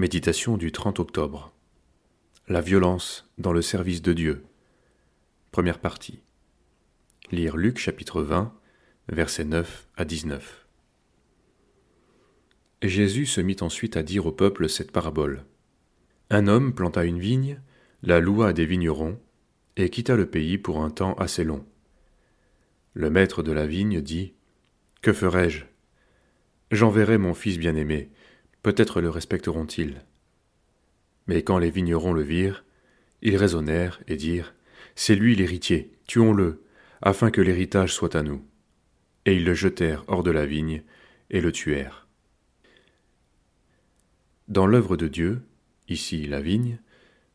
Méditation du 30 octobre. La violence dans le service de Dieu. Première partie. Lire Luc chapitre 20, versets 9 à 19. Jésus se mit ensuite à dire au peuple cette parabole. Un homme planta une vigne, la loua à des vignerons, et quitta le pays pour un temps assez long. Le maître de la vigne dit Que ferai-je? J'enverrai mon fils bien-aimé peut-être le respecteront-ils. Mais quand les vignerons le virent, ils raisonnèrent et dirent C'est lui l'héritier, tuons-le, afin que l'héritage soit à nous. Et ils le jetèrent hors de la vigne et le tuèrent. Dans l'œuvre de Dieu, ici la vigne,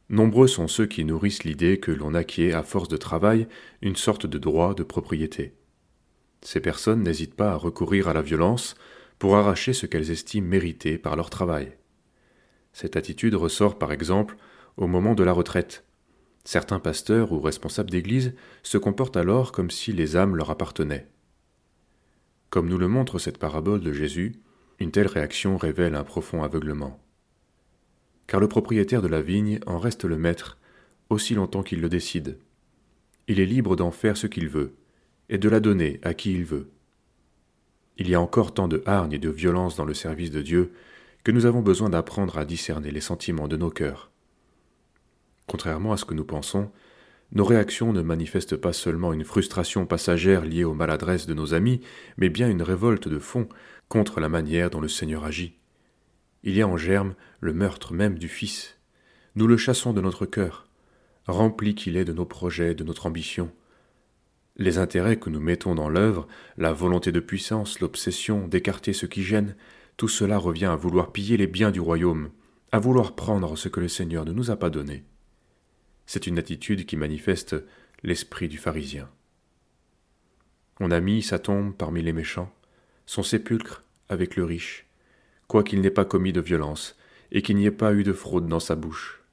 nombreux sont ceux qui nourrissent l'idée que l'on acquiert à force de travail une sorte de droit de propriété. Ces personnes n'hésitent pas à recourir à la violence pour arracher ce qu'elles estiment mérité par leur travail. Cette attitude ressort par exemple au moment de la retraite. Certains pasteurs ou responsables d'Église se comportent alors comme si les âmes leur appartenaient. Comme nous le montre cette parabole de Jésus, une telle réaction révèle un profond aveuglement. Car le propriétaire de la vigne en reste le maître aussi longtemps qu'il le décide. Il est libre d'en faire ce qu'il veut, et de la donner à qui il veut. Il y a encore tant de hargne et de violence dans le service de Dieu que nous avons besoin d'apprendre à discerner les sentiments de nos cœurs. Contrairement à ce que nous pensons, nos réactions ne manifestent pas seulement une frustration passagère liée aux maladresses de nos amis, mais bien une révolte de fond contre la manière dont le Seigneur agit. Il y a en germe le meurtre même du Fils. Nous le chassons de notre cœur, rempli qu'il est de nos projets, de notre ambition. Les intérêts que nous mettons dans l'œuvre, la volonté de puissance, l'obsession d'écarter ce qui gêne, tout cela revient à vouloir piller les biens du royaume, à vouloir prendre ce que le Seigneur ne nous a pas donné. C'est une attitude qui manifeste l'esprit du pharisien. On a mis sa tombe parmi les méchants, son sépulcre avec le riche, quoiqu'il n'ait pas commis de violence, et qu'il n'y ait pas eu de fraude dans sa bouche.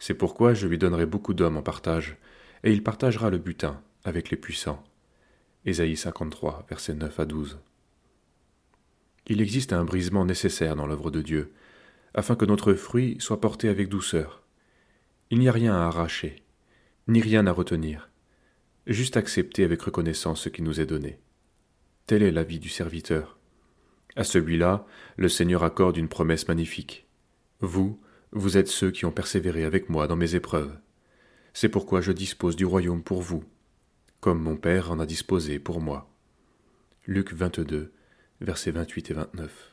C'est pourquoi je lui donnerai beaucoup d'hommes en partage, et il partagera le butin, avec les puissants. Ésaïe 53, versets 9 à 12. Il existe un brisement nécessaire dans l'œuvre de Dieu, afin que notre fruit soit porté avec douceur. Il n'y a rien à arracher, ni rien à retenir, juste accepter avec reconnaissance ce qui nous est donné. Telle est la vie du serviteur. À celui-là, le Seigneur accorde une promesse magnifique. Vous, vous êtes ceux qui ont persévéré avec moi dans mes épreuves. C'est pourquoi je dispose du royaume pour vous, comme mon Père en a disposé pour moi. Luc 22, versets 28 et 29.